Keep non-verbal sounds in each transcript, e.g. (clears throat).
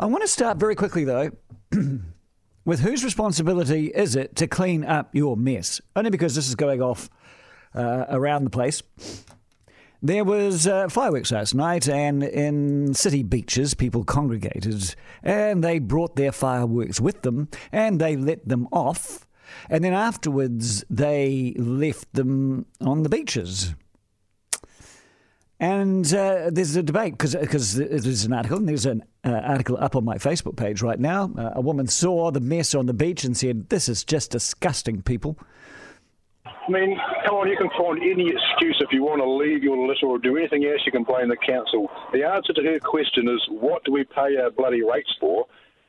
I want to start very quickly, though, (clears throat) with whose responsibility is it to clean up your mess? Only because this is going off uh, around the place. There was uh, fireworks last night, and in city beaches, people congregated, and they brought their fireworks with them, and they let them off, and then afterwards they left them on the beaches. And uh, there's a debate because there's an article, and there's an uh, article up on my Facebook page right now. Uh, a woman saw the mess on the beach and said, "This is just disgusting, people." I mean, come on, you can find any excuse if you want to leave your litter or do anything else. You can blame the council. The answer to her question is, what do we pay our bloody rates for?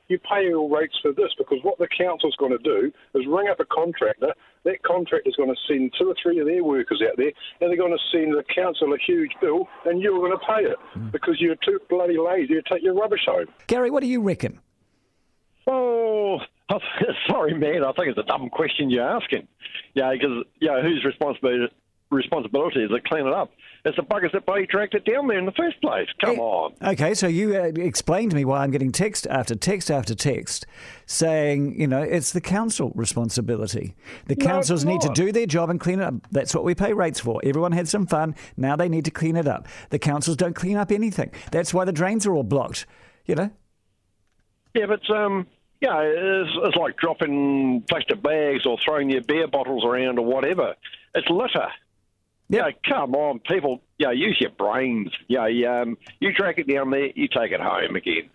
you pay your rates for this because what the council's going to do is ring up a contractor. That contractor's going to send two or three of their workers out there, and they're going to send the council a huge bill, and you're going to pay it mm. because you're too bloody lazy to take your rubbish home. Gary, what do you reckon? Oh, (laughs) sorry, man. I think it's a dumb question you're asking. Yeah, because yeah, whose responsibility responsibility to clean it up? It's the buggers that bloody dragged it down there in the first place. Come yeah. on. Okay, so you uh, explain to me why I'm getting text after text after text saying, you know, it's the council responsibility. The no, councils need to do their job and clean it up. That's what we pay rates for. Everyone had some fun. Now they need to clean it up. The councils don't clean up anything. That's why the drains are all blocked. You know. Yeah, but um, yeah, it's, it's like dropping plastic bags or throwing your beer bottles around or whatever. It's litter. Yeah, come on, people. Yeah, use your brains. Yeah, um, you drag it down there, you take it home again.